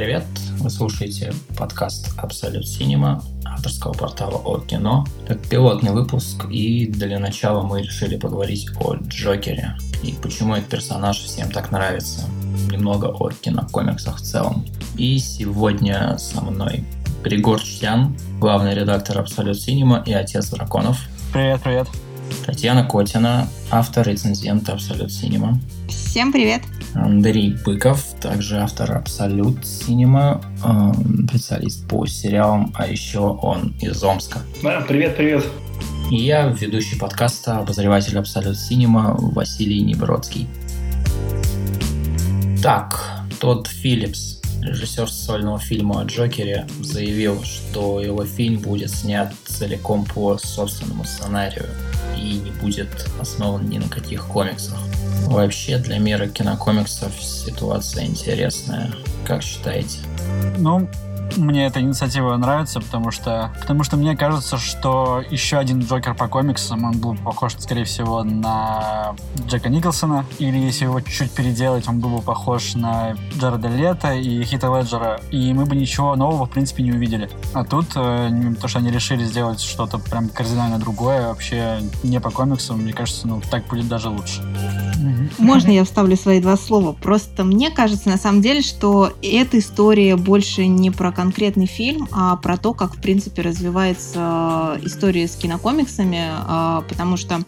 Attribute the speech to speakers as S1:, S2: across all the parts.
S1: привет! Вы слушаете подкаст Абсолют Синема авторского портала о кино. Это пилотный выпуск, и для начала мы решили поговорить о Джокере и почему этот персонаж всем так нравится. Немного о кинокомиксах в целом. И сегодня со мной Григор Чтян, главный редактор Абсолют Синема и отец драконов.
S2: Привет, привет.
S1: Татьяна Котина, автор рецензента Абсолют Синема.
S3: Всем привет.
S1: Андрей Быков, также автор Абсолют Синема, эм, специалист по сериалам, а еще он из Омска.
S4: Да, привет, привет.
S1: И я, ведущий подкаста, обозреватель Абсолют Синема Василий Небродский. Так, тот Филлипс, режиссер сольного фильма о Джокере, заявил, что его фильм будет снят целиком по собственному сценарию и не будет основан ни на каких комиксах. Вообще для мира кинокомиксов ситуация интересная. Как считаете?
S2: Ну, мне эта инициатива нравится, потому что, потому что мне кажется, что еще один Джокер по комиксам, он был похож, скорее всего, на Джека Николсона, или если его чуть-чуть переделать, он был бы похож на Джареда Лето и Хита Леджера, и мы бы ничего нового, в принципе, не увидели. А тут, э, то, что они решили сделать что-то прям кардинально другое, вообще не по комиксам, мне кажется, ну, так будет даже лучше.
S3: Можно я вставлю свои два слова? Просто мне кажется, на самом деле, что эта история больше не про конкретный фильм, а про то, как, в принципе, развивается история с кинокомиксами, а, потому что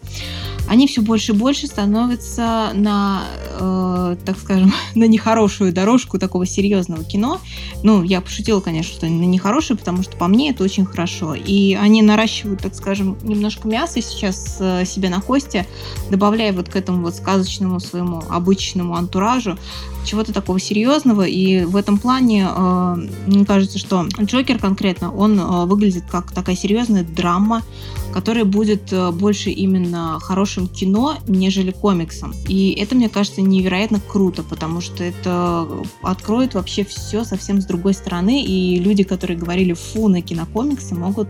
S3: они все больше и больше становятся на, э, так скажем, на нехорошую дорожку такого серьезного кино. Ну, я пошутила, конечно, что на нехорошую, потому что по мне это очень хорошо. И они наращивают, так скажем, немножко мяса сейчас э, себе на кости, добавляя вот к этому вот сказочному своему обычному антуражу чего-то такого серьезного. И в этом плане, э, мне кажется, что Джокер конкретно, он э, выглядит как такая серьезная драма, которая будет э, больше именно хорошим кино, нежели комиксом. И это, мне кажется, невероятно круто, потому что это откроет вообще все совсем с другой стороны, и люди, которые говорили фу на кинокомиксы, могут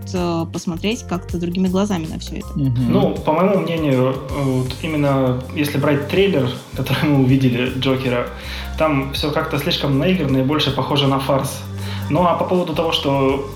S3: посмотреть как-то другими глазами на все это.
S4: Ну, по моему мнению, вот именно если брать трейлер, который мы увидели Джокера, там все как-то слишком наигранно и больше похоже на фарс. Ну а по поводу того, что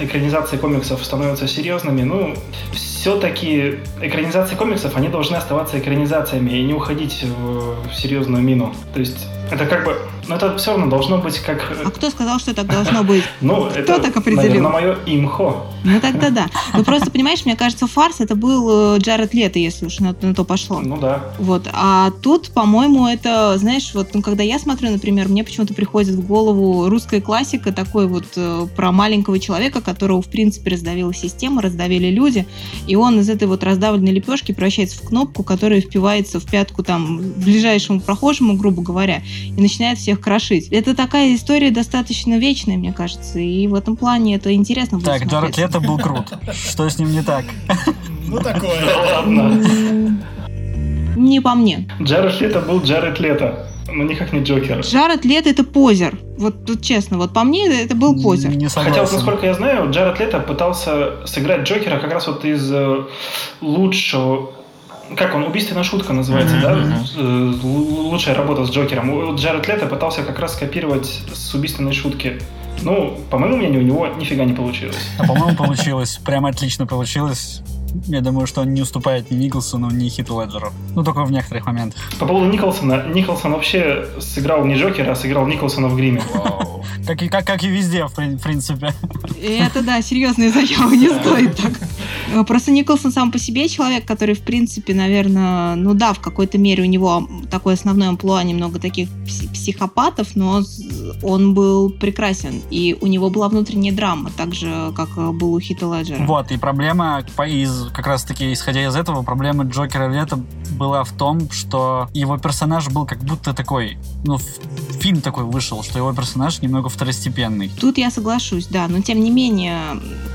S4: экранизации комиксов становятся серьезными, ну, все-таки экранизации комиксов, они должны оставаться экранизациями и не уходить в серьезную мину. То есть это как бы но это все равно должно быть как...
S3: А кто сказал, что так должно быть?
S4: Ну,
S3: кто
S4: это,
S3: так определил?
S4: наверное, мое имхо.
S3: Ну, тогда да. Ну, просто, понимаешь, мне кажется, фарс это был э, Джаред Лето, если уж на, на то пошло.
S4: Ну, да.
S3: Вот. А тут, по-моему, это, знаешь, вот, ну, когда я смотрю, например, мне почему-то приходит в голову русская классика, такой вот э, про маленького человека, которого, в принципе, раздавила система, раздавили люди, и он из этой вот раздавленной лепешки превращается в кнопку, которая впивается в пятку там ближайшему прохожему, грубо говоря, и начинает всех крошить. Это такая история достаточно вечная, мне кажется, и в этом плане это интересно будет
S2: Так, Джаред Лето был крут. Что с ним не так?
S5: Ну такое.
S4: Ладно.
S3: Не по мне.
S4: Джаред Лето был Джаред Лето. Ну, никак не Джокер.
S3: Джаред Лето это позер. Вот тут честно, вот по мне это был позер.
S2: Не согласен.
S4: Хотя, вот, насколько я знаю, Джаред Лето пытался сыграть Джокера как раз вот из э, лучшего как он, убийственная шутка называется,
S1: Mm-hmm.
S4: да? Л- Лучшая работа с Джокером. Джаред Лето пытался как раз скопировать с убийственной шутки. Ну, по моему мнению, у него нифига не получилось.
S2: А, по-моему, получилось. Прям отлично получилось. Я думаю, что он не уступает ни Николсону, ни Хиту Леджеру. Ну, только в некоторых моментах.
S4: По поводу Николсона. Николсон вообще сыграл не Джокера, а сыграл Николсона в гриме.
S2: Как и, как, как и везде, в прин- в принципе.
S3: И это, да, серьезные заявы, не стоит так. Э, Просто Николсон сам по себе человек, который, в принципе, наверное, ну да, в какой-то мере у него такой основной амплуа немного таких пси- психопатов, но он был прекрасен. И у него была внутренняя драма, так же, как э, был у Хита Леджера.
S2: Вот, и проблема, из, как раз-таки исходя из этого, проблема Джокера Лето была в том, что его персонаж был как будто такой, ну, фильм такой вышел, что его персонаж немного второстепенный.
S3: Тут я соглашусь, да, но тем не менее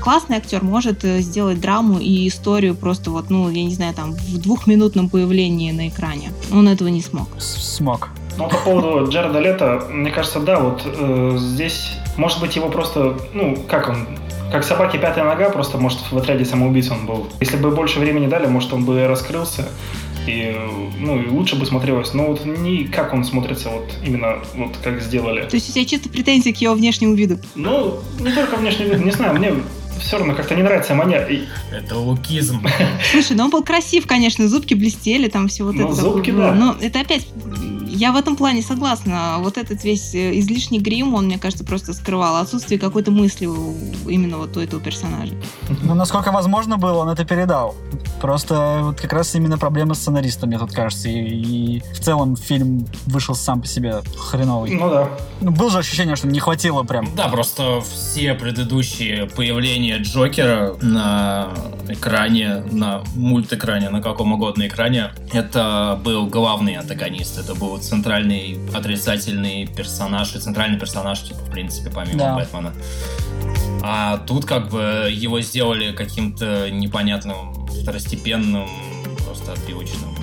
S3: классный актер может э, сделать драму и историю просто вот, ну, я не знаю, там в двухминутном появлении на экране. Он этого не смог.
S2: С- Смог.
S4: Ну, по поводу Джареда Лето, мне кажется, да, вот э, здесь, может быть, его просто, ну, как он, как собаки пятая нога, просто, может, в отряде самоубийц он был. Если бы больше времени дали, может, он бы раскрылся и, ну, и лучше бы смотрелось. Но вот не как он смотрится, вот именно вот как сделали.
S3: То есть у тебя чисто претензии к его внешнему виду?
S4: Ну, не только внешний вид, не знаю, мне все равно как-то не нравится манера.
S1: Это лукизм.
S3: Слушай, ну он был красив, конечно, зубки блестели, там все вот
S4: ну,
S3: это.
S4: зубки,
S3: было.
S4: да.
S3: Но это опять я в этом плане согласна. Вот этот весь э, излишний грим, он, мне кажется, просто скрывал отсутствие какой-то мысли у, именно вот у этого персонажа.
S2: Ну, насколько возможно было, он это передал. Просто вот как раз именно проблема с сценаристом, мне тут кажется. И, и в целом фильм вышел сам по себе хреновый.
S4: Ну да.
S2: Ну, было же ощущение, что не хватило прям.
S1: Да, просто все предыдущие появления Джокера на экране, на мультэкране, на каком угодно экране, это был главный антагонист. Это был центральный отрицательный персонаж и центральный персонаж, типа, в принципе, помимо
S2: Да.
S1: Бэтмена. А тут как бы его сделали каким-то непонятным, второстепенным, просто отбивочным,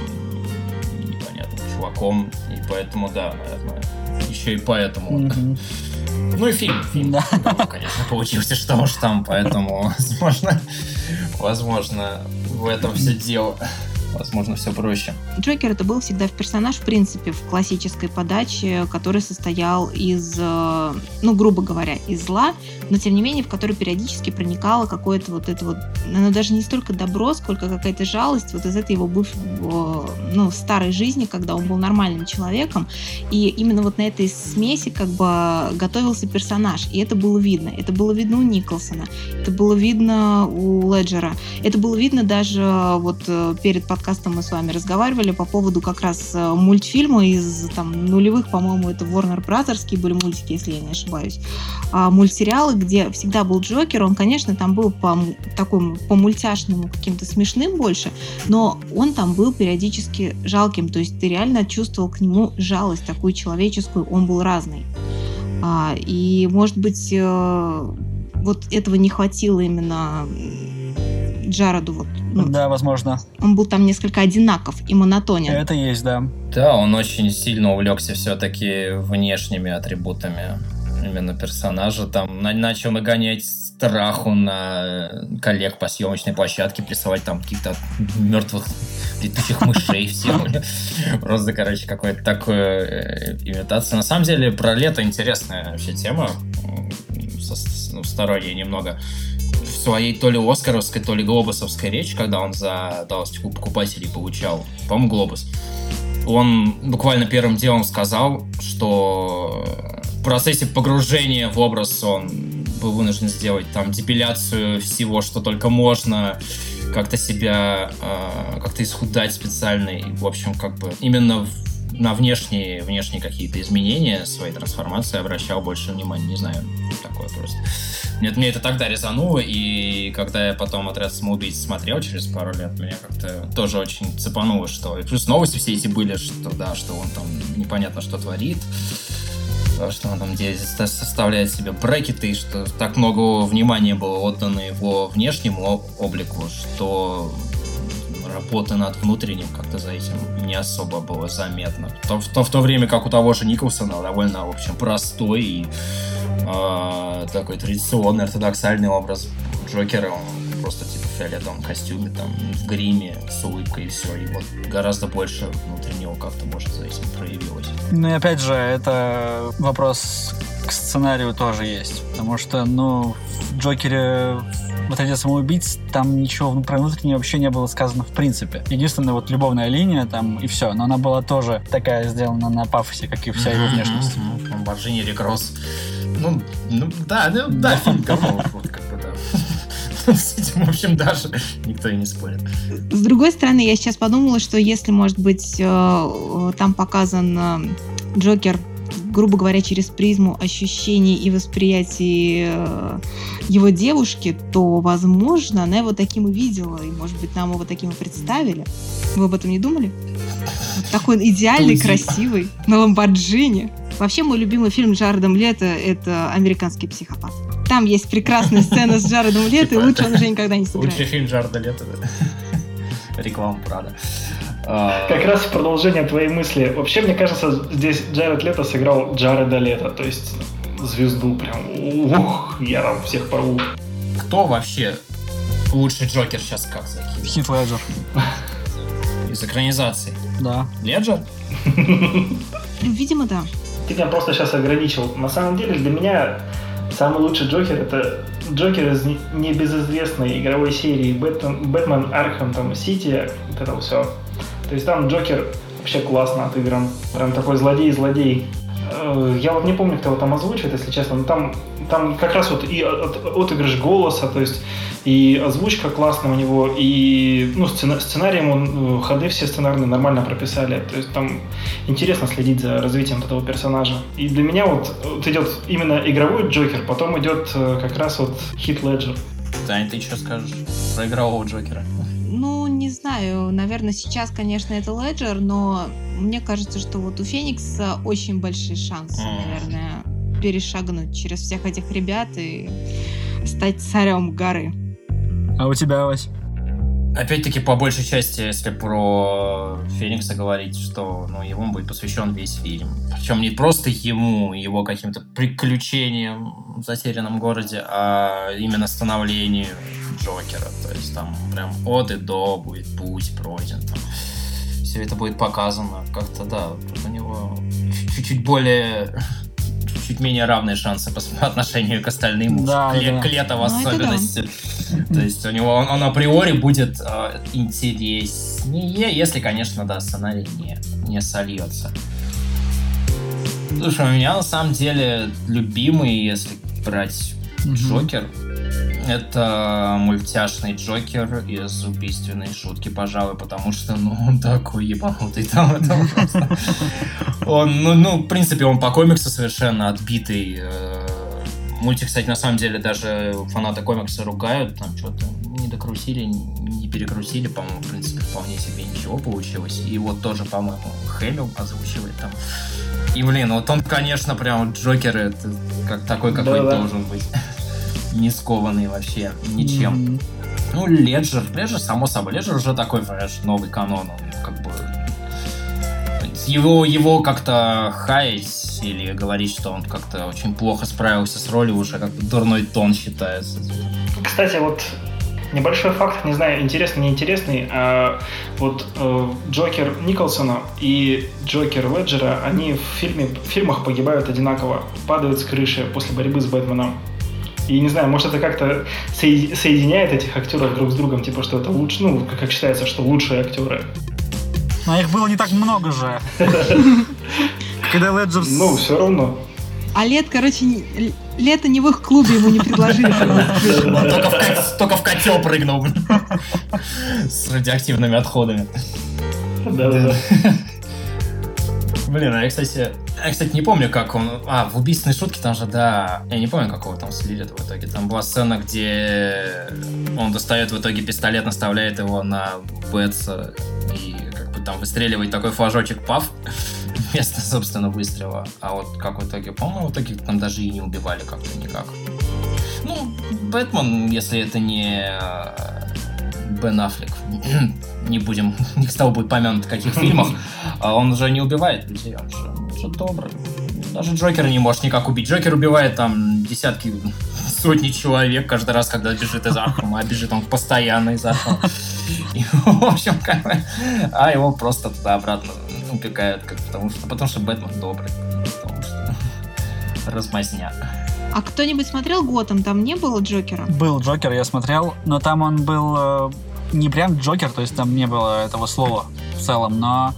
S1: непонятным чуваком. И поэтому, да, наверное, еще и поэтому.
S2: Мгм.
S1: Ну и фильм, фильм,
S2: Да.
S1: ну, конечно, получился что уж там, поэтому, возможно, возможно, в этом все дело. Возможно, все проще.
S3: Джокер это был всегда персонаж, в принципе, в классической подаче, который состоял из, э, ну, грубо говоря, из зла, но тем не менее, в который периодически проникало какое-то вот это вот, ну, даже не столько добро, сколько какая-то жалость вот из этой его быв, ну, старой жизни, когда он был нормальным человеком, и именно вот на этой смеси как бы готовился персонаж, и это было видно. Это было видно у Николсона, это было видно у Леджера, это было видно даже вот э, перед подкастом мы с вами разговаривали по поводу как раз э, мультфильма из там нулевых, по-моему, это Warner Brothers были мультики, если я не ошибаюсь, а, мультсериалы, где всегда был Джокер, он, конечно, там был по такому по мультяшному каким-то смешным больше, но он там был периодически жалким, то есть ты реально чувствовал к нему жалость такую человеческую, он был разный. А, и, может быть, э, вот этого не хватило именно м, Джареду. Вот, ну,
S2: Да, возможно.
S3: Он был там несколько одинаков и монотонен.
S2: Это есть, да.
S1: Да, он очень сильно увлекся все-таки внешними атрибутами именно персонажа. Там на- начал нагонять страху на коллег по съемочной площадке, рисовать там каких-то мертвых летучих мышей всем. Просто, короче, какой-то такой э, имитация. На самом деле, про лето интересная вообще тема. Со- с- ну, сторонняя немного. Своей то ли Оскаровской, то ли Глобусовской речи, когда он за Dallas покупателей получал, по-моему, Глобус, он буквально первым делом сказал, что в процессе погружения в образ он был вынужден сделать там депиляцию всего, что только можно, как-то себя, э, как-то исхудать специально. И, в общем, как бы именно на внешние, внешние какие-то изменения своей трансформации обращал больше внимания. Не знаю, такое просто. Нет, мне это тогда резануло, и когда я потом «Отряд самоубийц» смотрел через пару лет, меня как-то тоже очень цепануло, что... И плюс новости все эти были, что да, что он там непонятно что творит, а, что он там где со- составляет себе брекеты, что так много внимания было отдано его внешнему облику, что работы над внутренним как-то за этим не особо было заметно. То, в, то, в то время как у того же Николсона довольно, в общем, простой и э, такой традиционный ортодоксальный образ Джокера. Он просто типа в фиолетовом костюме, там, в гриме, с улыбкой и все. И вот гораздо больше внутреннего как-то, может, за этим проявилось.
S2: Ну и опять же, это вопрос к сценарию тоже есть. Потому что, ну, в Джокере в отряде самоубийц там ничего про внутреннее вообще не было сказано в принципе. Единственная вот любовная линия там и все. Но она была тоже такая сделана на пафосе, как и вся его внешность.
S1: Ламборджини Рекросс. Ну, ну, да, ну, да, фильм говно, вот как бы, да. С этим, в общем, даже никто и не спорит.
S3: С другой стороны, я сейчас подумала, что если, может быть, э, э, там показан э, Джокер, грубо говоря, через призму ощущений и восприятий э, его девушки, то, возможно, она его таким и видела, и, может быть, нам его таким и представили. Вы об этом не думали? Вот такой идеальный, красивый, на Ламборджини. Вообще, мой любимый фильм Джаредом Лето – это «Американский психопат». Там есть прекрасная сцена с Джаредом Лето, и лучше он уже никогда не сыграет.
S1: Лучший фильм Джарда Лето, да. Реклама Прада. А,
S4: Как раз в продолжение твоей мысли. Вообще, мне кажется, здесь Джаред Лето сыграл Джареда Лето, то есть звезду прям. Ух, я там всех порву.
S1: Кто вообще лучший Джокер сейчас как закинул?
S2: Хит Леджер.
S1: из экранизации.
S2: Да.
S1: Леджер?
S3: Видимо, да.
S4: Ты меня просто сейчас ограничил. На самом деле, для меня самый лучший Джокер это Джокер из небезызвестной игровой серии Бэтмен, Бэтмен Архам там Сити, вот это все. То есть там Джокер вообще классно отыгран. Прям такой злодей-злодей. Э, я вот не помню, кто его там озвучивает, если честно, но там, там как раз вот и от, отыгрыш голоса, то есть и озвучка классная у него, и ну, сцена, сценарием он, э, ходы все сценарные нормально прописали. То есть там интересно следить за развитием этого персонажа. И для меня вот, вот идет именно игровой Джокер, потом идет э, как раз вот Хит Леджер.
S1: Таня, ты что скажешь про игрового Джокера?
S3: Ну, не знаю, наверное, сейчас, конечно, это Леджер, но мне кажется, что вот у Феникса очень большие шансы, наверное, перешагнуть через всех этих ребят и стать царем горы.
S2: А у тебя, Вась?
S1: Опять-таки, по большей части, если про Феникса говорить, что ну, ему будет посвящен весь фильм. Причем не просто ему, его каким-то приключениям в затерянном городе, а именно становлению Джокера. То есть там прям от и до будет путь пройден. Там. Все это будет показано. Как-то, да, у него чуть-чуть более чуть менее равные шансы по отношению к остальным,
S2: да,
S1: к,
S2: да.
S1: к Лето в
S3: Ну, это
S1: особенности. То есть у него он, он априори будет э, интереснее, если, конечно, да, сценарий не, не сольется. Слушай, у меня на самом деле любимый, если брать
S2: Мгм.
S1: Джокер, это мультяшный Джокер из убийственной шутки, пожалуй, потому что, ну, он такой ебанутый там. это просто. Он, ну, ну, в принципе, он по комиксу совершенно отбитый. э, Мультик, кстати, на самом деле даже фанаты комикса ругают, там что-то не докрутили, не перекрутили, по-моему, в принципе, вполне себе ничего получилось. И вот тоже, по-моему, Хэмилл озвучивает там. И, блин, вот он, конечно, прям Джокер, это как такой, какой
S4: Да-да.
S1: должен быть. Не скованный вообще ничем.
S2: Мгм.
S1: Ну, Леджер, Леджер, само собой, Леджер уже такой, понимаешь, новый канон, он как бы... Его, его как-то хаять или говорить, что он как-то очень плохо справился с ролью, уже как дурной тон считается.
S4: Кстати, вот небольшой факт, не знаю, интересный, неинтересный. а вот э, Джокер Николсона и Джокер Леджера, они в, фильме, в фильмах погибают одинаково, падают с крыши после борьбы с Бэтменом. И не знаю, может это как-то соеди- соединяет этих актеров друг с другом, типа что это лучше, ну, как, как считается, что лучшие актеры.
S2: Но их было не так много же. Когда Леджер... с-
S4: Ну, все равно.
S3: А лет, короче, не- лето не в их клубе ему не предложили.
S1: только в, котел прыгнул, блин. С радиоактивными отходами.
S4: Да-да-да.
S1: Блин, а я, кстати, я, кстати, не помню, как он... А, в убийственной шутке там же, да... Я не помню, какого там слили в итоге. Там была сцена, где он достает в итоге пистолет, наставляет его на Бетса и как бы там выстреливает такой флажочек пав вместо, собственно, выстрела. А вот как в итоге, по-моему, в итоге там даже и не убивали как-то никак. Ну, Бэтмен, если это не э, Бен Аффлек, не будем, не стал будет помянут в каких фильмах, а он уже не убивает людей, он же, он же добрый. Даже Джокер не может никак убить. Джокер убивает там десятки, сотни человек каждый раз, когда бежит из Архама, а бежит он постоянно из Архама. И, в общем, а его просто туда-обратно упекают, как, потому, что, потому что Бэтмен добрый. Потому что размазня.
S3: А кто-нибудь смотрел Готэм? Там не было Джокера?
S2: Был Джокер, я смотрел, но там он был э, не прям Джокер, то есть там не было этого слова в целом, но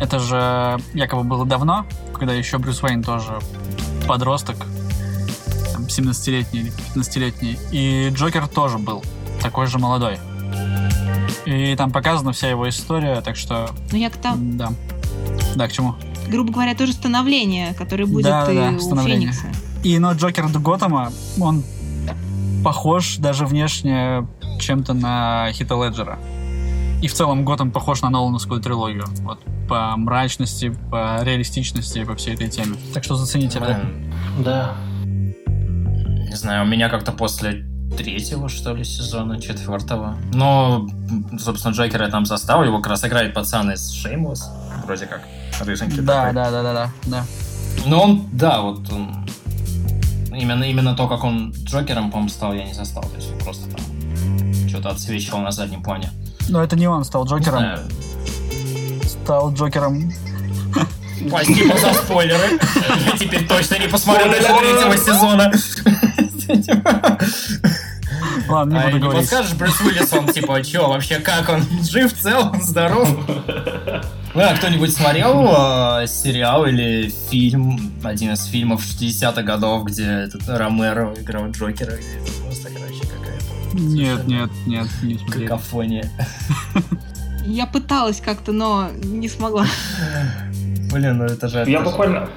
S2: это же якобы было давно, когда еще Брюс Уэйн тоже подросток, там, 17-летний или 15-летний, и Джокер тоже был такой же молодой. И там показана вся его история, так что,
S3: Ну, я к тому,
S2: да. Да, к чему?
S3: грубо говоря, тоже становление, которое будет
S2: Да-да-да,
S3: и у
S2: становление.
S3: Феникса.
S2: И, но Джокер Готэма, он похож даже внешне чем-то на Хита Леджера. И в целом Готэм похож на Нолановскую трилогию. Вот по мрачности, по реалистичности, по всей этой теме. Так что зацените.
S1: Блин,
S4: Да.
S1: Не знаю, у меня как-то после третьего, что ли, сезона, четвертого. Но, собственно, Джокера я там застал, его как раз играет пацан из Shameless, вроде как, рыженький
S2: Да,
S1: такой.
S2: да, да, да, да, да.
S1: Но он, да, вот он... Именно, именно то, как он Джокером, по-моему, стал, я не застал. То есть просто там что-то отсвечивал на заднем плане.
S2: Но это не он стал Джокером. стал Джокером.
S1: Спасибо за спойлеры. Я теперь точно не посмотрю до третьего сезона.
S2: Ладно, не
S1: А
S2: буду
S1: не
S2: говорить.
S1: подскажешь, Брюс Уиллис, он типа, чё, вообще, как он? Жив, цел, здоров? Ну, а кто-нибудь смотрел э, сериал или фильм, один из фильмов 60-х годов, где этот Ромеро играл Джокера? это Просто, короче, какая-то
S2: Нет, нет, нет, не смотрел.
S1: какофония.
S3: Я пыталась как-то, но не смогла.
S1: Блин, ну это же...
S4: Я буквально,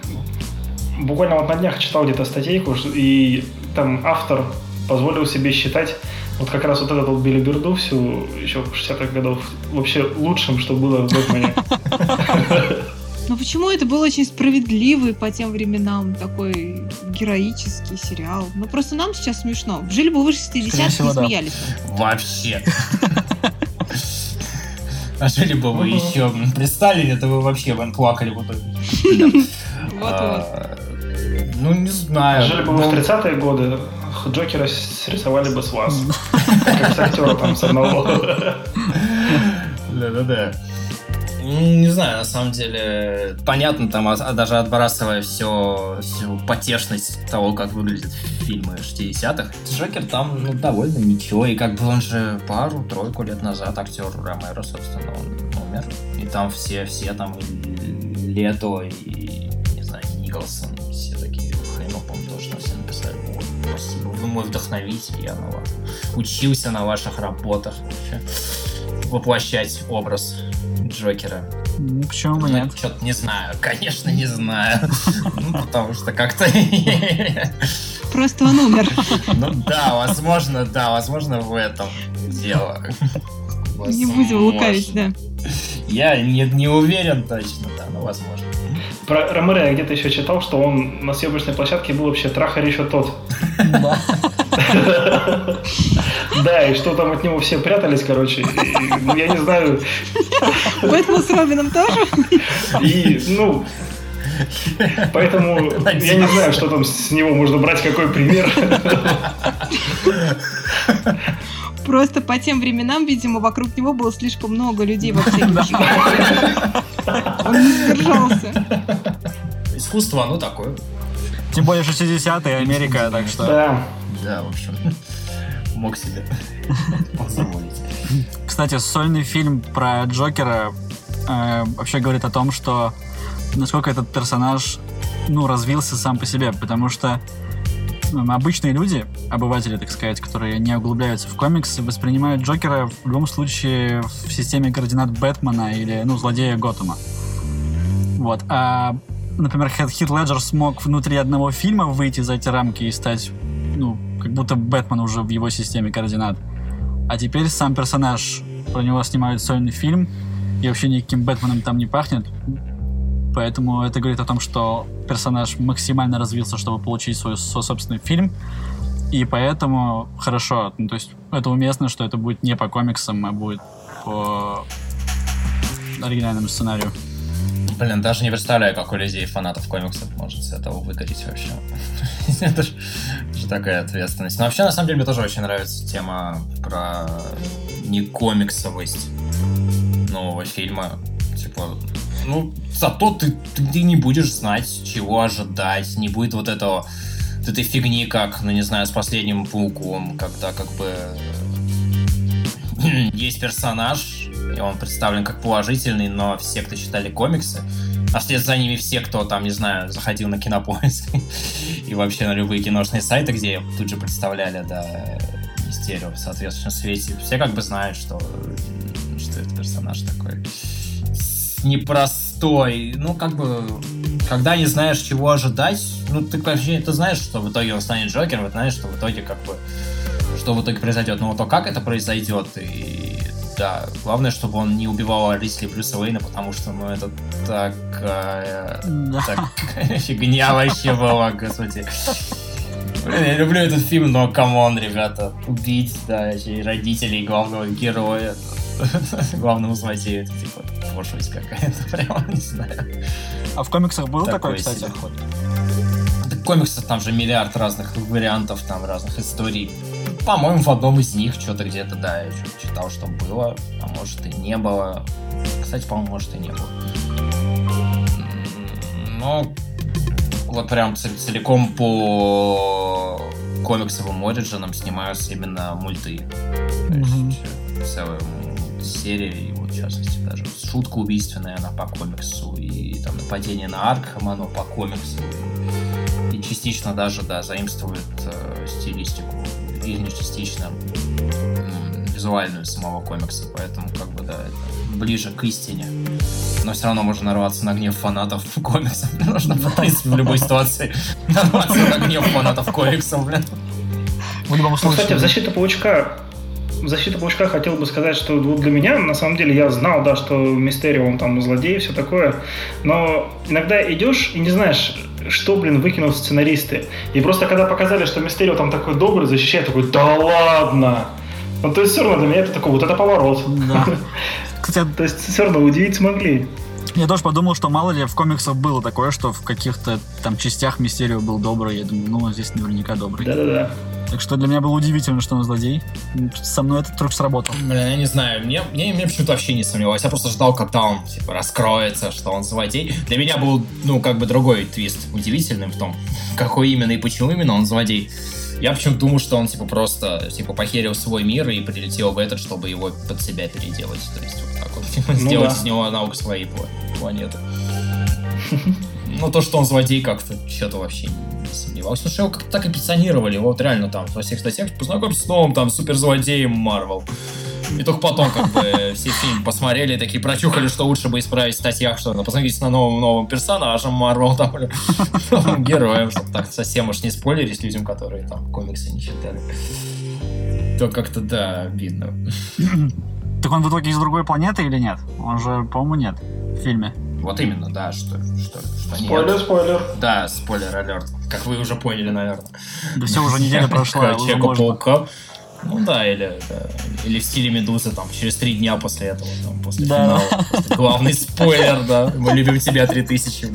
S4: буквально вот на днях читал где-то статейку, и там автор позволил себе считать вот как раз вот этот вот Билли Берду всю еще 60-х годов вообще лучшим, что было в Бэтмене.
S3: Но почему это был очень справедливый по тем временам такой героический сериал? Ну просто нам сейчас смешно. Жили бы вы 60
S2: Скорее всего,
S3: и
S2: да.
S3: смеялись.
S1: Вообще. А жили бы вы еще, при Сталине, то вы вообще, блин, плакали бы.
S3: Вот-вот.
S1: А, Ну, не знаю.
S4: Жили бы вы в
S1: Ну,
S4: 30-е годы, Джокера срисовали бы с вас. Как с актера там с одного.
S1: Да-да-да. М, Не знаю, на самом деле, понятно, там, а- а даже отбрасывая все, всю потешность того, как выглядят фильмы 60-х, Джокер там, ну, довольно ничего, и как бы он же пару-тройку лет назад актер Ромеро, собственно, он умер, и там все, все там, и Лето, и, не знаю, Николсон, вы мой вдохновитель, я на вас учился на ваших работах, вообще воплощать образ Джокера.
S2: Ну, почему бы
S1: Ну,
S2: нет?
S1: Что-то не знаю, конечно, не знаю. Ну, потому что как-то...
S3: Просто он умер.
S1: Ну да, возможно, да, возможно, в этом дело.
S3: Не будем лукавить, да.
S1: Я не, не уверен точно, да, но возможно.
S4: Про Ромеро я где-то еще читал, что он на съемочной площадке был вообще трахарь еще тот.
S2: Да.
S4: И что там от него все прятались, короче. Ну, я не знаю.
S3: Бэтмен с Робином тоже?
S4: И, ну, поэтому я не знаю, что там с него можно брать, какой пример.
S3: Просто по тем временам, видимо, вокруг него было слишком много людей во всяких. Он не сдержался.
S1: Искусство, оно такое.
S2: Тем более 60-е, Америка, так что...
S4: Да.
S1: Да, в общем, мог себе позволить.
S2: Кстати, сольный фильм про Джокера э, вообще говорит о том, что насколько этот персонаж ну, развился сам по себе, потому что обычные люди, обыватели, так сказать, которые не углубляются в комиксы, воспринимают Джокера в любом случае в системе координат Бэтмена или, ну, злодея Готэма. Вот. А, например, Хит Леджер смог внутри одного фильма выйти за эти рамки и стать, ну, как будто Бэтмен уже в его системе координат. А теперь сам персонаж, про него снимают сольный фильм, и вообще никаким Бэтменом там не пахнет. Поэтому это говорит о том, что персонаж максимально развился, чтобы получить свой, свой собственный фильм. И поэтому хорошо, ну, то есть это уместно, что это будет не по комиксам, а будет по оригинальному сценарию.
S1: Блин, даже не представляю, как у людей фанатов комиксов может с этого выгореть вообще. Это же такая ответственность. Но вообще, на самом деле, мне тоже очень нравится тема про не комиксовость нового фильма. Типа, ну, зато ты, ты, ты не будешь знать, чего ожидать. Не будет вот этого вот этой фигни, как, ну, не знаю, с последним пауком, когда как бы есть персонаж, и он представлен как положительный, но все, кто читали комиксы, а вслед за ними все, кто там, не знаю, заходил на кинопоиск и вообще на любые киношные сайты, где тут же представляли, да, Мистерио в соответствующем свете, все как бы знают, что, что это персонаж такой непростой. Ну, как бы, когда не знаешь, чего ожидать, ну, ты вообще ты знаешь, что в итоге он станет Джокером, и знаешь, что в итоге как бы что в итоге произойдет. Но вот то, как это произойдет, и да, главное, чтобы он не убивал родителей Брюса Уэйна, потому что, ну, это такая, такая фигня вообще была, господи. Блин, я люблю этот фильм, но come on, ребята, убить, да, родителей главного героя, главному злодею, это типа пошлость какая-то, прямо, не знаю.
S2: А в комиксах был такой,
S1: Такой
S2: кстати?
S1: ход. Комиксов там же миллиард разных вариантов, там разных историй. по-моему, в одном из них что-то где-то, да, я читал, что было, а может и не было. Кстати, по-моему, может и не было. Но вот прям целиком по комиксовым оригинам снимаются именно мульты. Есть целая серия, и вот в частности даже шутка убийственная, она по комиксу, и там нападение на Аркхам, оно по комиксу. И частично даже, да, заимствует э, стилистику, или не частично, визуальную самого комикса, поэтому как бы, да, это ближе к истине. Но все равно можно нарваться на гнев фанатов комиксов. Можно, в принципе, в любой ситуации нарваться на гнев фанатов комиксов, блин.
S4: В любом случае. Кстати, в защиту паучка в защиту паучка хотел бы сказать, что вот для меня, на самом деле, я знал, да, что Мистерио, он там злодей и все такое, но иногда идешь и не знаешь, что, блин, выкинут сценаристы. И просто когда показали, что Мистерио там такой добрый, защищает, такой, да ладно! Ну, то есть все равно для меня это такой, вот это поворот. Да. Кстати, то есть все равно удивить смогли.
S2: Я тоже подумал, что мало ли в комиксах было такое, что в каких-то там частях Мистерио был добрый. Я думаю, ну, здесь наверняка добрый.
S4: Да-да-да.
S2: Так что для меня было удивительно, что он злодей. Со мной этот трюк сработал.
S1: Блин, я не знаю, мне, мне, мне почему-то вообще не сомневалось. Я просто ждал, когда он, типа, раскроется, что он злодей. Для меня был, ну, как бы другой твист удивительным в том, какой именно и почему именно он злодей. Я почему-то думал, что он, типа, просто, типа, похерил свой мир и прилетел в этот, чтобы его под себя переделать. То есть, вот так вот, типа, ну сделать да. из него аналог своей планеты. Ну, то, что он злодей, как-то что-то вообще не сомневался. Что его как-то так опционировали. Вот реально там во всех статьях познакомься с новым там суперзлодеем Марвел. И только потом, как бы, все фильм посмотрели, такие прочухали, что лучше бы исправить в статьях, что ну, посмотрите на новым новым персонажем Марвел, там, новым героем, чтобы так совсем уж не спойлерить людям, которые там комиксы не читали. То как-то, да, обидно.
S2: Так он в итоге из другой планеты или нет? Он же, по-моему, нет в фильме.
S1: Вот именно, да, что, что, что
S4: Спойлер, нет. спойлер.
S1: Да, спойлер алерт. Как вы уже поняли, наверное.
S2: Да все, уже неделя прошла.
S1: Человека-паука. Ну да, или, да, или в стиле Медузы, там, через три дня после этого, там, после да. финала. Просто главный спойлер, да. Мы любим тебя 3000,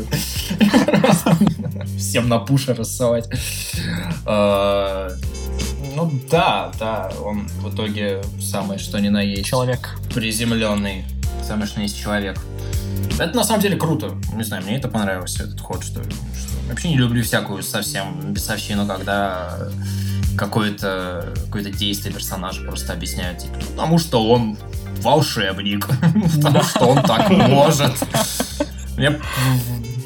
S1: Всем на пуше рассылать. А, ну да, да, он в итоге самый что ни на есть.
S2: Человек.
S1: Приземленный. Самый что ни есть человек. Это на самом деле круто. Не знаю, мне это понравился, этот ход, что, что... Вообще не люблю всякую совсем бесовщину, когда какое-то какое действие персонажа просто объясняют, типа, потому что он волшебник, потому что он так может. Мне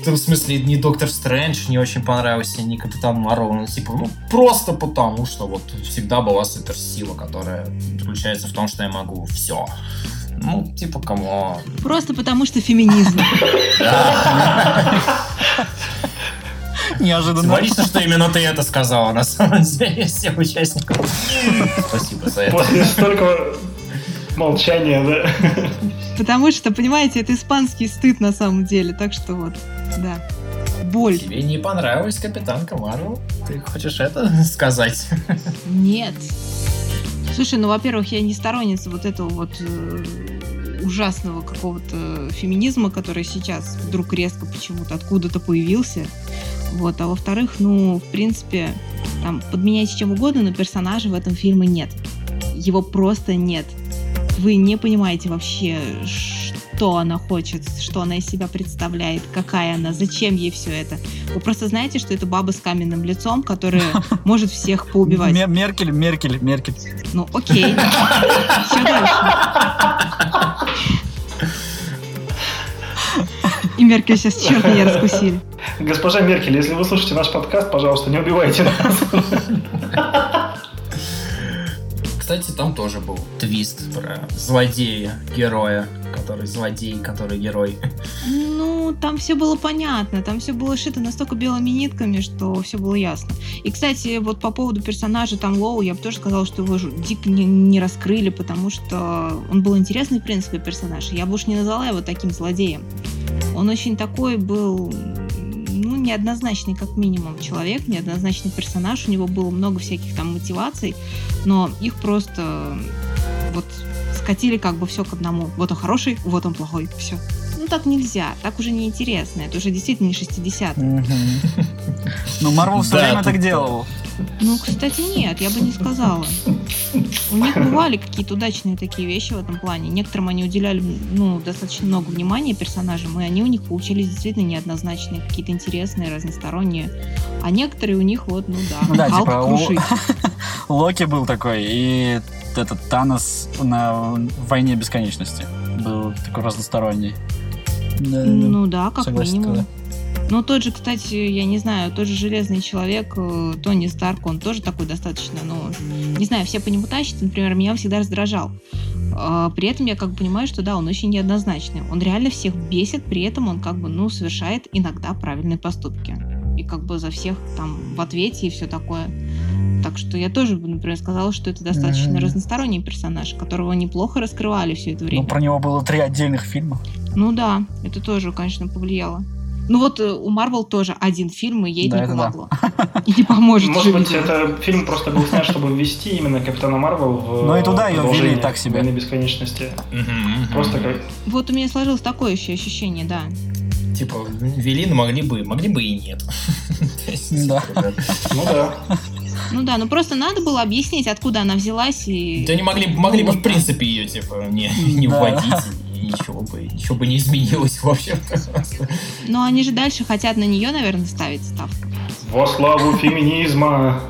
S1: в смысле, ни Доктор Стрэндж не очень понравился, ни Капитан Марвел. Ну, типа, ну, просто потому, что вот всегда была суперсила, которая заключается в том, что я могу все. Ну, типа, кому?
S3: Просто потому, что феминизм.
S2: Неожиданно.
S1: Символично, что именно ты это сказала, на самом деле, всем участникам. Спасибо за это.
S4: После столько молчания, да?
S3: Потому что, понимаете, это испанский стыд на самом деле, так что вот, да. Боль.
S1: Тебе не понравилась Капитанка Марвел? Ты хочешь это сказать?
S3: Нет. Слушай, ну, во-первых, я не сторонница вот этого вот э, ужасного какого-то феминизма, который сейчас вдруг резко почему-то откуда-то появился. Вот. А во-вторых, ну, в принципе, там, подменяйте чем угодно, но персонажа в этом фильме нет. Его просто нет. Вы не понимаете вообще, что она хочет, что она из себя представляет, какая она, зачем ей все это. Вы просто знаете, что это баба с каменным лицом, которая может всех поубивать.
S2: Меркель, Меркель, Меркель.
S3: Ну, окей. Все дальше. И Меркель сейчас черт меня раскусили.
S4: Госпожа Меркель, если вы слушаете наш подкаст, пожалуйста, не убивайте нас
S1: кстати, там тоже был твист про злодея, героя, который злодей, который герой.
S3: Ну, там все было понятно, там все было шито настолько белыми нитками, что все было ясно. И, кстати, вот по поводу персонажа там Лоу, я бы тоже сказала, что его дико не, не раскрыли, потому что он был интересный, в принципе, персонаж. Я бы уж не назвала его таким злодеем. Он очень такой был неоднозначный как минимум человек, неоднозначный персонаж, у него было много всяких там мотиваций, но их просто вот скатили как бы все к одному. Вот он хороший, вот он плохой, все. Ну так нельзя, так уже неинтересно, это уже действительно не 60
S2: Ну Марвел все время так делал.
S3: Ну, кстати, нет, я бы не сказала. У них бывали какие-то удачные такие вещи в этом плане. Некоторым они уделяли ну, достаточно много внимания персонажам, и они у них получились действительно неоднозначные, какие-то интересные, разносторонние. А некоторые у них вот, ну да,
S2: Ну да, типа, у-. Локи был такой, и этот Танос на Войне Бесконечности был такой разносторонний. Да,
S3: Ну да, как минимум.
S2: да.
S3: Ну, тот же, кстати, я не знаю, тот же Железный Человек, э, Тони Старк, он тоже такой достаточно, ну, не знаю, все по нему тащат, например, меня он всегда раздражал. А, При этом я как бы понимаю, что да, он очень неоднозначный. Он реально всех бесит, при этом он как бы, ну, совершает иногда правильные поступки. И как бы за всех там в ответе и все такое. Так что я тоже, бы, например, сказала, что это достаточно
S2: Мгм.
S3: разносторонний персонаж, которого неплохо раскрывали все это время.
S2: Ну, про него было три отдельных фильма.
S3: Ну да, это тоже, конечно, повлияло. Ну вот э, у Марвел тоже один фильм, и ей
S2: Да,
S3: не
S2: это да.
S3: помогло. И не поможет.
S4: Может быть, это фильм просто был снят, чтобы ввести именно Капитана Марвел в
S2: Ну и туда
S4: продолжение
S2: ввели так себе.
S4: «Войны бесконечности. Просто как...
S3: Вот у меня сложилось такое еще ощущение, да.
S1: Типа, вели, но могли бы, могли бы и нет.
S2: Да.
S4: Ну да.
S3: Ну да, ну просто надо было объяснить, откуда она взялась и...
S1: Да не могли, могли бы в принципе ее типа не, не
S2: Да.
S1: вводить, ничего бы, ничего бы не изменилось, в общем-то.
S3: Но они же дальше хотят на нее, наверное, ставить ставку.
S4: Во славу феминизма.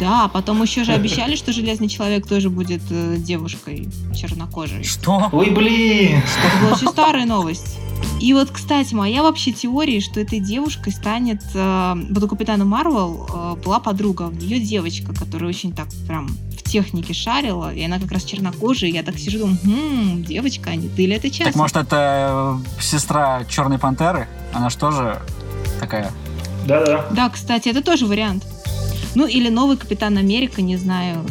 S3: Да, потом еще же обещали, что Железный Человек тоже будет э, девушкой чернокожей.
S2: Что?
S4: Ой, блин.
S3: Это была очень старая новость. И вот, кстати, моя вообще теория, что этой девушкой станет... э, вот у Капитана Марвел э, была подруга, у нее девочка, которая очень так прям технике шарила, и она как раз чернокожая, и я так сижу, думаю, «Хм, девочка, а не ты ли это часть?
S2: Так может это э, сестра Черной Пантеры? Она же тоже такая.
S4: Да-да.
S3: Да, кстати, это тоже вариант. Ну, или новый Капитан Америка, не знаю.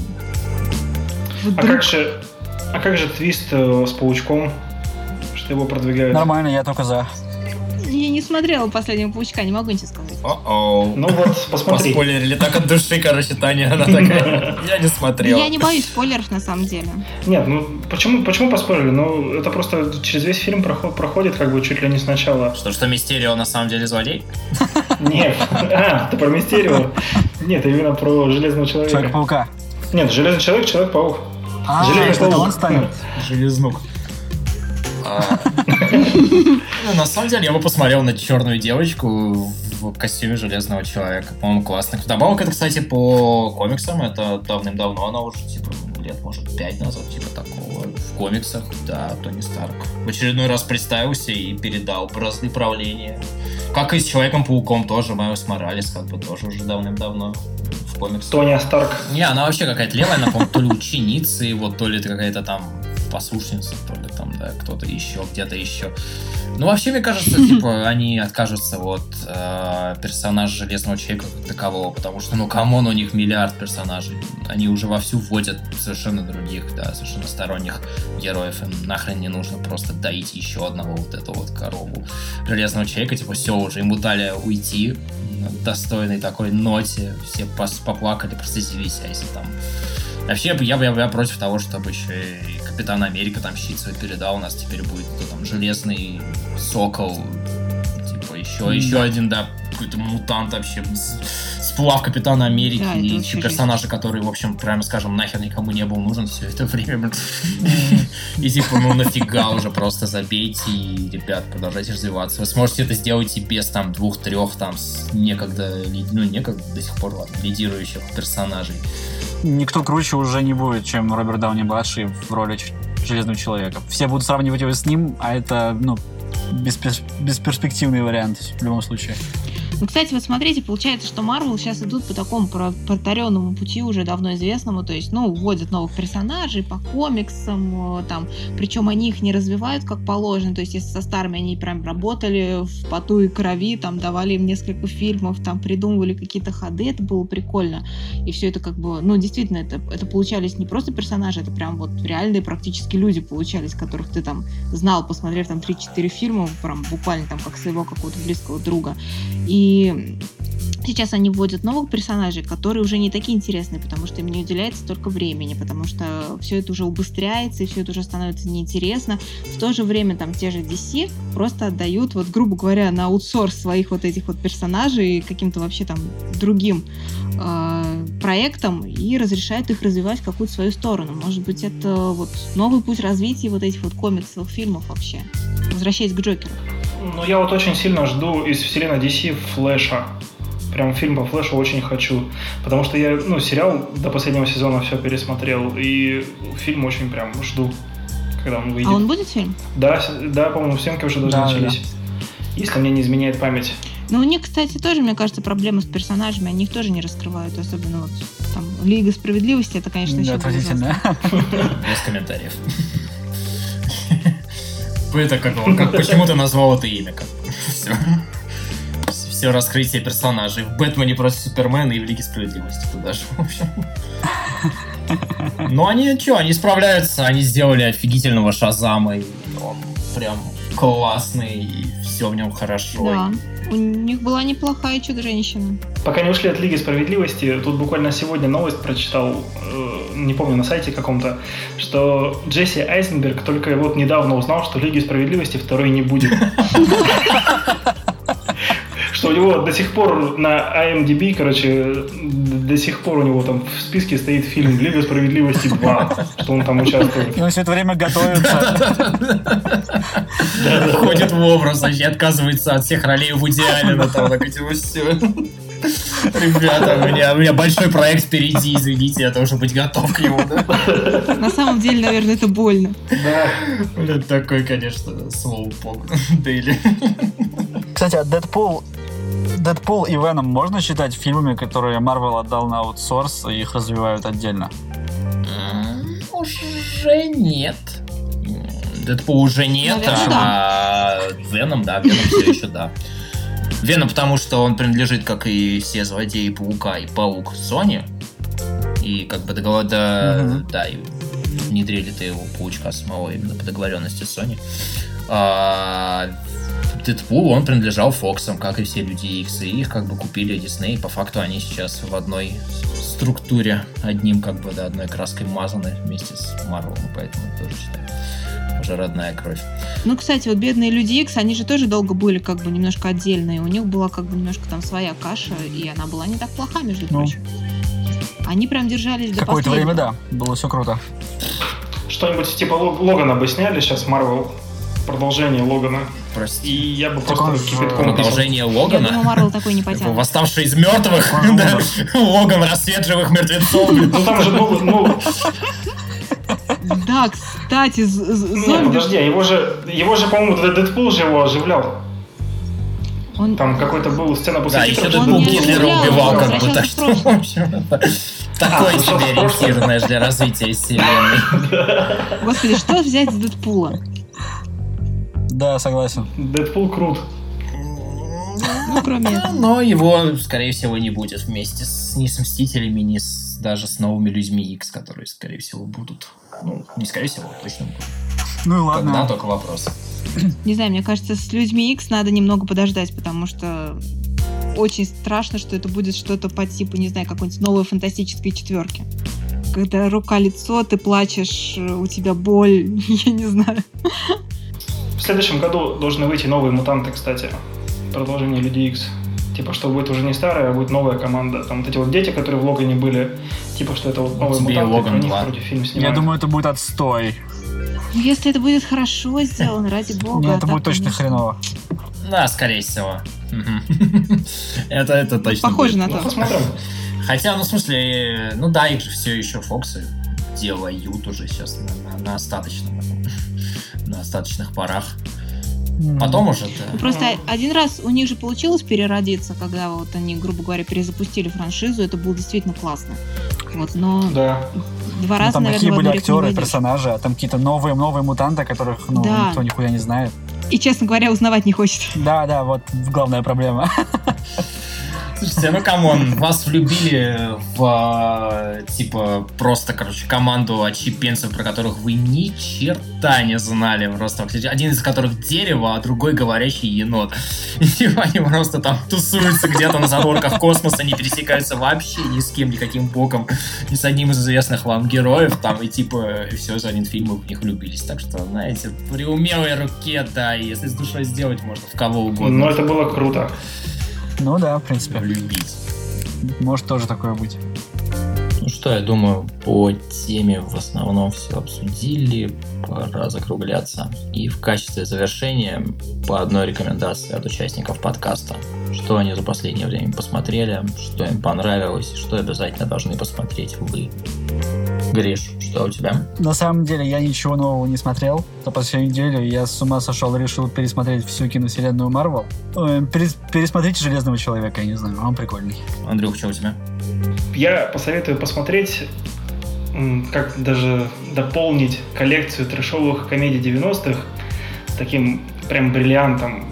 S4: А
S3: Вдруг-
S4: как же... А как же твист э, с паучком? Что его продвигают?
S2: Нормально, я только за.
S3: Я не смотрела последнего паучка, не могу ничего сказать.
S1: О-оу.
S4: Ну вот, посмотри.
S1: Поспойлерили так от души, короче, Таня, она такая, я не смотрел.
S3: Я не боюсь спойлеров на самом деле.
S4: Нет, ну почему, почему поспорили? Ну, это просто через весь фильм проход- проходит как бы чуть ли не сначала.
S1: Что, что Мистерио на самом деле злодей?
S4: Нет. А, ты про Мистерио? Нет, именно про Железного Человека.
S2: Человека-паука.
S4: Нет, Железный Человек, Человек-паук.
S2: А,
S4: Железный
S2: что это
S4: паук.
S2: он станет?
S1: Железнук. Ну, На самом деле, я бы посмотрел на черную девочку в костюме Железного Человека. По-моему, классно. Добавок это, кстати, по комиксам. Это давным-давно она уже, типа, лет, может, пять назад, типа, такого. В комиксах, да, Тони Старк. В очередной раз представился и передал бразды правления. Как и с Человеком-пауком тоже, Майлз Моралес, как бы, тоже уже давным-давно в комиксах.
S4: Тоня Старк.
S1: Не, она вообще какая-то левая, она, по-моему, то ли ученица его, то ли это какая-то там послушница, то ли там, да, кто-то еще, где-то еще. Ну, вообще, мне кажется, типа, они откажутся от э, персонажа Железного Человека как такового, потому что, ну, come on, у них миллиард персонажей. Они уже вовсю вводят совершенно других, да, совершенно сторонних героев. Им нахрен не нужно просто доить еще одного вот эту вот корову Железного Человека. Типа, все уже, ему дали уйти на достойной такой ноте. Все поплакали, прослезились, а если там Вообще, я, бы- я, я, против того, чтобы еще и Капитан Америка там щит свой передал. У нас теперь будет кто там железный сокол. Типа еще,
S2: Да.
S1: еще один, да, какой-то мутант вообще. Сплав Капитана Америки.
S3: Да,
S1: и
S3: вообще
S1: персонажа, который, в общем, прямо скажем, нахер никому не был нужен все это время. И типа, ну нафига уже, просто забейте и, ребят, продолжайте развиваться. Вы сможете это сделать и без там двух-трех там с некогда, ну некогда до сих пор, ладно, лидирующих персонажей.
S2: Никто круче уже не будет, чем Роберт Дауни-младший в роли Железного Человека. Все будут сравнивать его с ним, а это, ну, беспер- бесперспективный вариант в любом случае.
S3: Ну, кстати, вот смотрите, получается, что Марвел сейчас идут по такому про- протаренному пути уже давно известному, то есть, ну, вводят новых персонажей по комиксам, э, там, причем они их не развивают как положено, то есть, если со старыми они прям работали в поту и крови, там, давали им несколько фильмов, там, придумывали какие-то ходы, это было прикольно, и все это как бы, ну, действительно, это, это получались не просто персонажи, это прям вот реальные практически люди получались, которых ты там знал, посмотрев там 3-4 фильма, прям буквально там как своего какого-то близкого друга. И сейчас они вводят новых персонажей, которые уже не такие интересные, потому что им не уделяется столько времени, потому что все это уже убыстряется, и все это уже становится неинтересно. В то же время там те же DC просто отдают, вот грубо говоря, на аутсорс своих вот этих вот персонажей каким-то вообще там другим э, проектам и разрешает их развивать в какую-то свою сторону. Может быть, это вот новый путь развития вот этих вот комиксовых фильмов вообще. Возвращаясь к Джокеру.
S4: Ну, я вот очень сильно жду из вселенной DC Флэша. Прям фильм по Флэшу очень хочу. Потому что я, ну, сериал до последнего сезона все пересмотрел. И фильм очень прям жду, когда он выйдет.
S3: А он будет фильм?
S4: Да, да, по-моему, съемки уже даже
S2: Да,
S4: начались. Если мне не изменяет память.
S3: Ну, у них, кстати, тоже, мне кажется, проблемы с персонажами. Они их тоже не раскрывают, особенно вот там Лига Справедливости, это, конечно,
S2: Да,
S3: еще ужасно.
S2: отвратительно.
S1: Без комментариев. Это как, как почему ты назвал это имя? Как, все. Все раскрытие персонажей. В Бэтмене против Супермена и в Лиге Справедливости туда же, в общем. Но они что, они справляются, они сделали офигительного Шазама, и он прям классный, и все в нем хорошо.
S3: Да. У них была неплохая чудо-женщина.
S4: Пока не ушли от Лиги Справедливости, тут буквально сегодня новость прочитал, э, не помню, на сайте каком-то, что Джесси Айзенберг только вот недавно узнал, что Лиги Справедливости второй не будет. Что у него до сих пор на IMDb, короче, до сих пор у него там в списке стоит фильм «Лига Справедливости 2», что он там участвует.
S2: И он все это время готовится.
S1: Входит в образ, значит, отказывается от всех ролей в идеале, но там так все. Ребята, у меня, у меня большой проект впереди, извините, я должен быть готов к нему, да?
S3: На самом деле, наверное, это больно.
S4: Да.
S1: Это такой, конечно, слоупок Дейли.
S2: Кстати, а Дэдпул Дэдпул и Веном можно считать фильмами, которые Марвел отдал на аутсорс и их развивают отдельно?
S1: Уже нет. Дэдпул уже нет,
S3: Наверное,
S1: а Веном, да, Веном все еще да. Веном, потому что он принадлежит, как и все злодеи Паука и Паук Sony. И как бы договор, да,
S2: Мгм.
S1: да, и внедрили-то его Паучка самого именно по договоренности с Sony. А, Дэдпул, он принадлежал Фоксам, как и все Люди Икс, и их как бы купили Дисней, по факту они сейчас в одной структуре, одним как бы, да, одной краской мазаны вместе с Марвелом, поэтому тоже считаю уже родная кровь.
S3: Ну, кстати, вот бедные Люди Икс, они же тоже долго были как бы немножко отдельные. У них была как бы немножко там своя каша, и она была не так плоха, между
S2: Ну.
S3: прочим. Они прям держались до
S2: Какое-то время, да, было все круто.
S4: Что-нибудь типа Лог- Логана бы сняли сейчас, Марвел, продолжение Логана. И
S1: Прости.
S4: я бы
S2: Так
S4: просто кипятком писал.
S1: Продолжение
S3: Я думаю,
S1: Логана?
S3: Марвел такой не потянет.
S1: Восставший из мертвых, да. Логан, рассвет живых мертвецов.
S4: Ну там же, ну,
S3: Да, кстати,
S4: нет,
S3: зомби...
S4: подожди, его же, его же, по-моему, Дэдпул же его оживлял.
S3: Он...
S4: Там какой-то был сцена после
S1: Да, еще
S4: титров,
S3: Он
S1: Дэдпул Гитлера убивал, как бы, так что, в общем, это такое
S4: А,
S1: себе
S4: в прошлое.
S1: ориентированное для развития вселенной.
S3: Господи, что взять с Дэдпула?
S2: Да, согласен.
S4: Дэдпул крут.
S3: Ну, кроме этого.
S1: Но его, скорее всего, не будет вместе с, ни с Мстителями, ни с, даже с новыми людьми X, которые, скорее всего, будут. Ну, не скорее всего, точно будут.
S2: Ну и
S1: Когда
S2: ладно.
S1: только вопрос.
S3: Не знаю, мне кажется, с людьми X надо немного подождать, потому что очень страшно, что это будет что-то по типу, не знаю, какой-нибудь новой фантастической четверки. Когда рука-лицо, ты плачешь, у тебя боль, я не знаю.
S4: В следующем году должны выйти новые мутанты, кстати. Продолжение Люди Икс. Типа, что будет уже не старая, а будет новая команда. Там вот эти вот дети, которые в Логане были. Типа, что это вот новые
S1: тебе
S4: мутанты,
S1: Логан
S4: про них
S1: 2.
S4: вроде фильм
S2: Я
S4: снимают.
S2: думаю, это будет отстой.
S3: Ну, Если это будет хорошо сделано, ради бога.
S2: Нет,
S3: а
S2: это будет точно
S3: конечно.
S2: хреново.
S1: Да, скорее всего. Это, это точно
S3: Похоже на
S4: Ну,
S3: то.
S4: посмотрим.
S1: Хотя, ну, в смысле, ну да, их же все еще Фоксы делают уже сейчас на, на- на остаточном, на остаточных парах. Потом уже,
S3: Ну,
S1: да.
S3: Просто один раз у них же получилось переродиться, когда вот они, грубо говоря, перезапустили франшизу, это было действительно классно. Вот, но
S4: Да.
S3: два
S2: Ну,
S3: раза,
S2: там
S3: наверное,
S2: такие были актеры, персонажи, а там какие-то новые, новые мутанты, которых ну,
S3: Да.
S2: никто нихуя не знает.
S3: И, честно говоря, узнавать не хочет.
S2: Да, да, вот главная проблема.
S1: Слушайте, ну come on, вас влюбили в, а, типа, просто, короче, команду отщепенцев, про которых вы ни черта не знали. Просто один из которых дерево, а другой говорящий енот. И они просто там тусуются где-то на задворках космоса, не пересекаются вообще ни с кем, никаким боком, ни с одним из известных вам героев, там, и типа, все за один фильм вы в них влюбились. Так что, знаете, при умелой руке, да, если с душой сделать, можно в кого угодно
S4: Но это было круто.
S2: Ну да, в принципе.
S1: влюбить.
S2: Может тоже такое быть.
S1: Ну что, я думаю, по теме в основном все обсудили, пора закругляться. И в качестве завершения по одной рекомендации от участников подкаста. Что они за последнее время посмотрели, что им понравилось, что обязательно должны посмотреть вы. Гриш, что у тебя?
S2: На самом деле я ничего нового не смотрел. За последнюю неделю я с ума сошел, решил пересмотреть всю киновселенную Марвел. Э, перес, пересмотрите Железного Человека, я не знаю, он прикольный.
S1: Андрюх, что у тебя?
S4: Я посоветую посмотреть, как даже дополнить коллекцию трешовых комедий 90-х таким прям бриллиантом.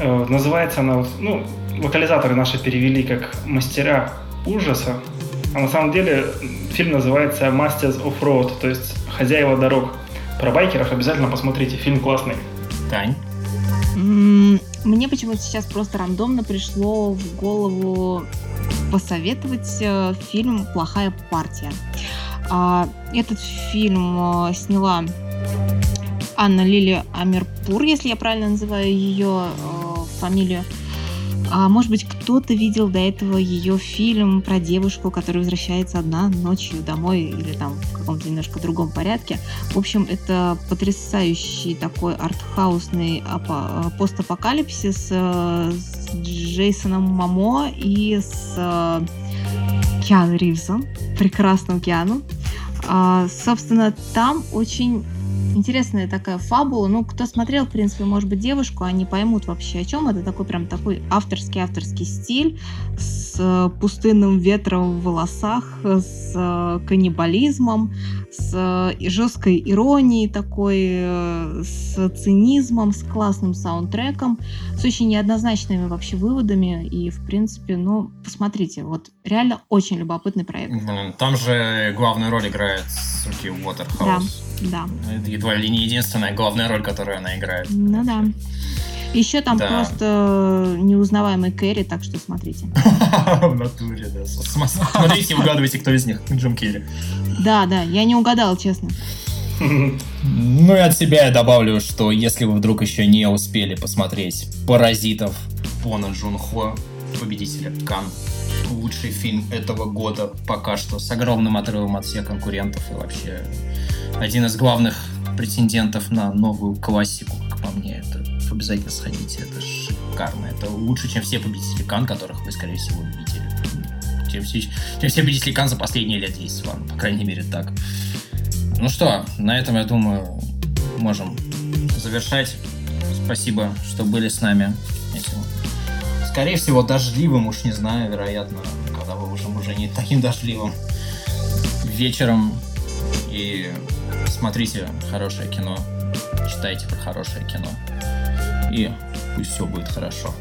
S4: Э, называется она, ну, локализаторы наши перевели как «Мастера ужаса», а на самом деле фильм называется Masters of Road, то есть «Хозяева дорог». Про байкеров обязательно посмотрите, фильм классный.
S1: Тань?
S3: Мне почему-то сейчас просто рандомно пришло в голову посоветовать э, фильм «Плохая партия». А, этот фильм э, сняла Анна Лили Амирпур, если я правильно называю ее э, фамилию. А может быть, кто-то видел до этого ее фильм про девушку, которая возвращается одна ночью домой или там в каком-то немножко другом порядке. В общем, это потрясающий такой артхаусный постапокалипсис э, с Джейсоном Мамо и с э, Киану Ривзом, прекрасным Киану. А, собственно, там очень интересная такая фабула. Ну, кто смотрел, в принципе, может быть, девушку, они поймут вообще, о чем это. Такой прям такой авторский-авторский стиль с э, пустынным ветром в волосах, с э, каннибализмом, с э, жесткой иронией такой, с цинизмом, с классным саундтреком, с очень неоднозначными вообще выводами. И, в принципе, ну, посмотрите, вот реально очень любопытный проект.
S1: Там же главную роль играет Суки Уотерхаус.
S3: Да, да.
S1: Это едва ли не единственная главная роль, которую она играет.
S3: Ну да. Еще там да. просто неузнаваемый Кэрри, так что смотрите.
S1: В натуре, да. Смотрите и угадывайте, кто из них. Джим Керри.
S3: Да, да, я не угадал, честно.
S1: Ну и от себя я добавлю, что если вы вдруг еще не успели посмотреть «Паразитов» Пона Джун Хо, победителя Кан, лучший фильм этого года пока что, с огромным отрывом от всех конкурентов и вообще один из главных претендентов на новую классику, как по мне, это обязательно сходите, это шикарно, это лучше, чем все победители Кан, которых вы, скорее всего, видели. Чем все, чем все победители Кан за последние лет 10, ладно, по крайней мере, так. Ну что, на этом, я думаю, можем завершать. Спасибо, что были с нами. Скорее всего, дождливым, уж не знаю, вероятно, когда вы уже, уже не таким дождливым вечером. И смотрите хорошее кино, читайте про хорошее кино. И пусть все будет хорошо.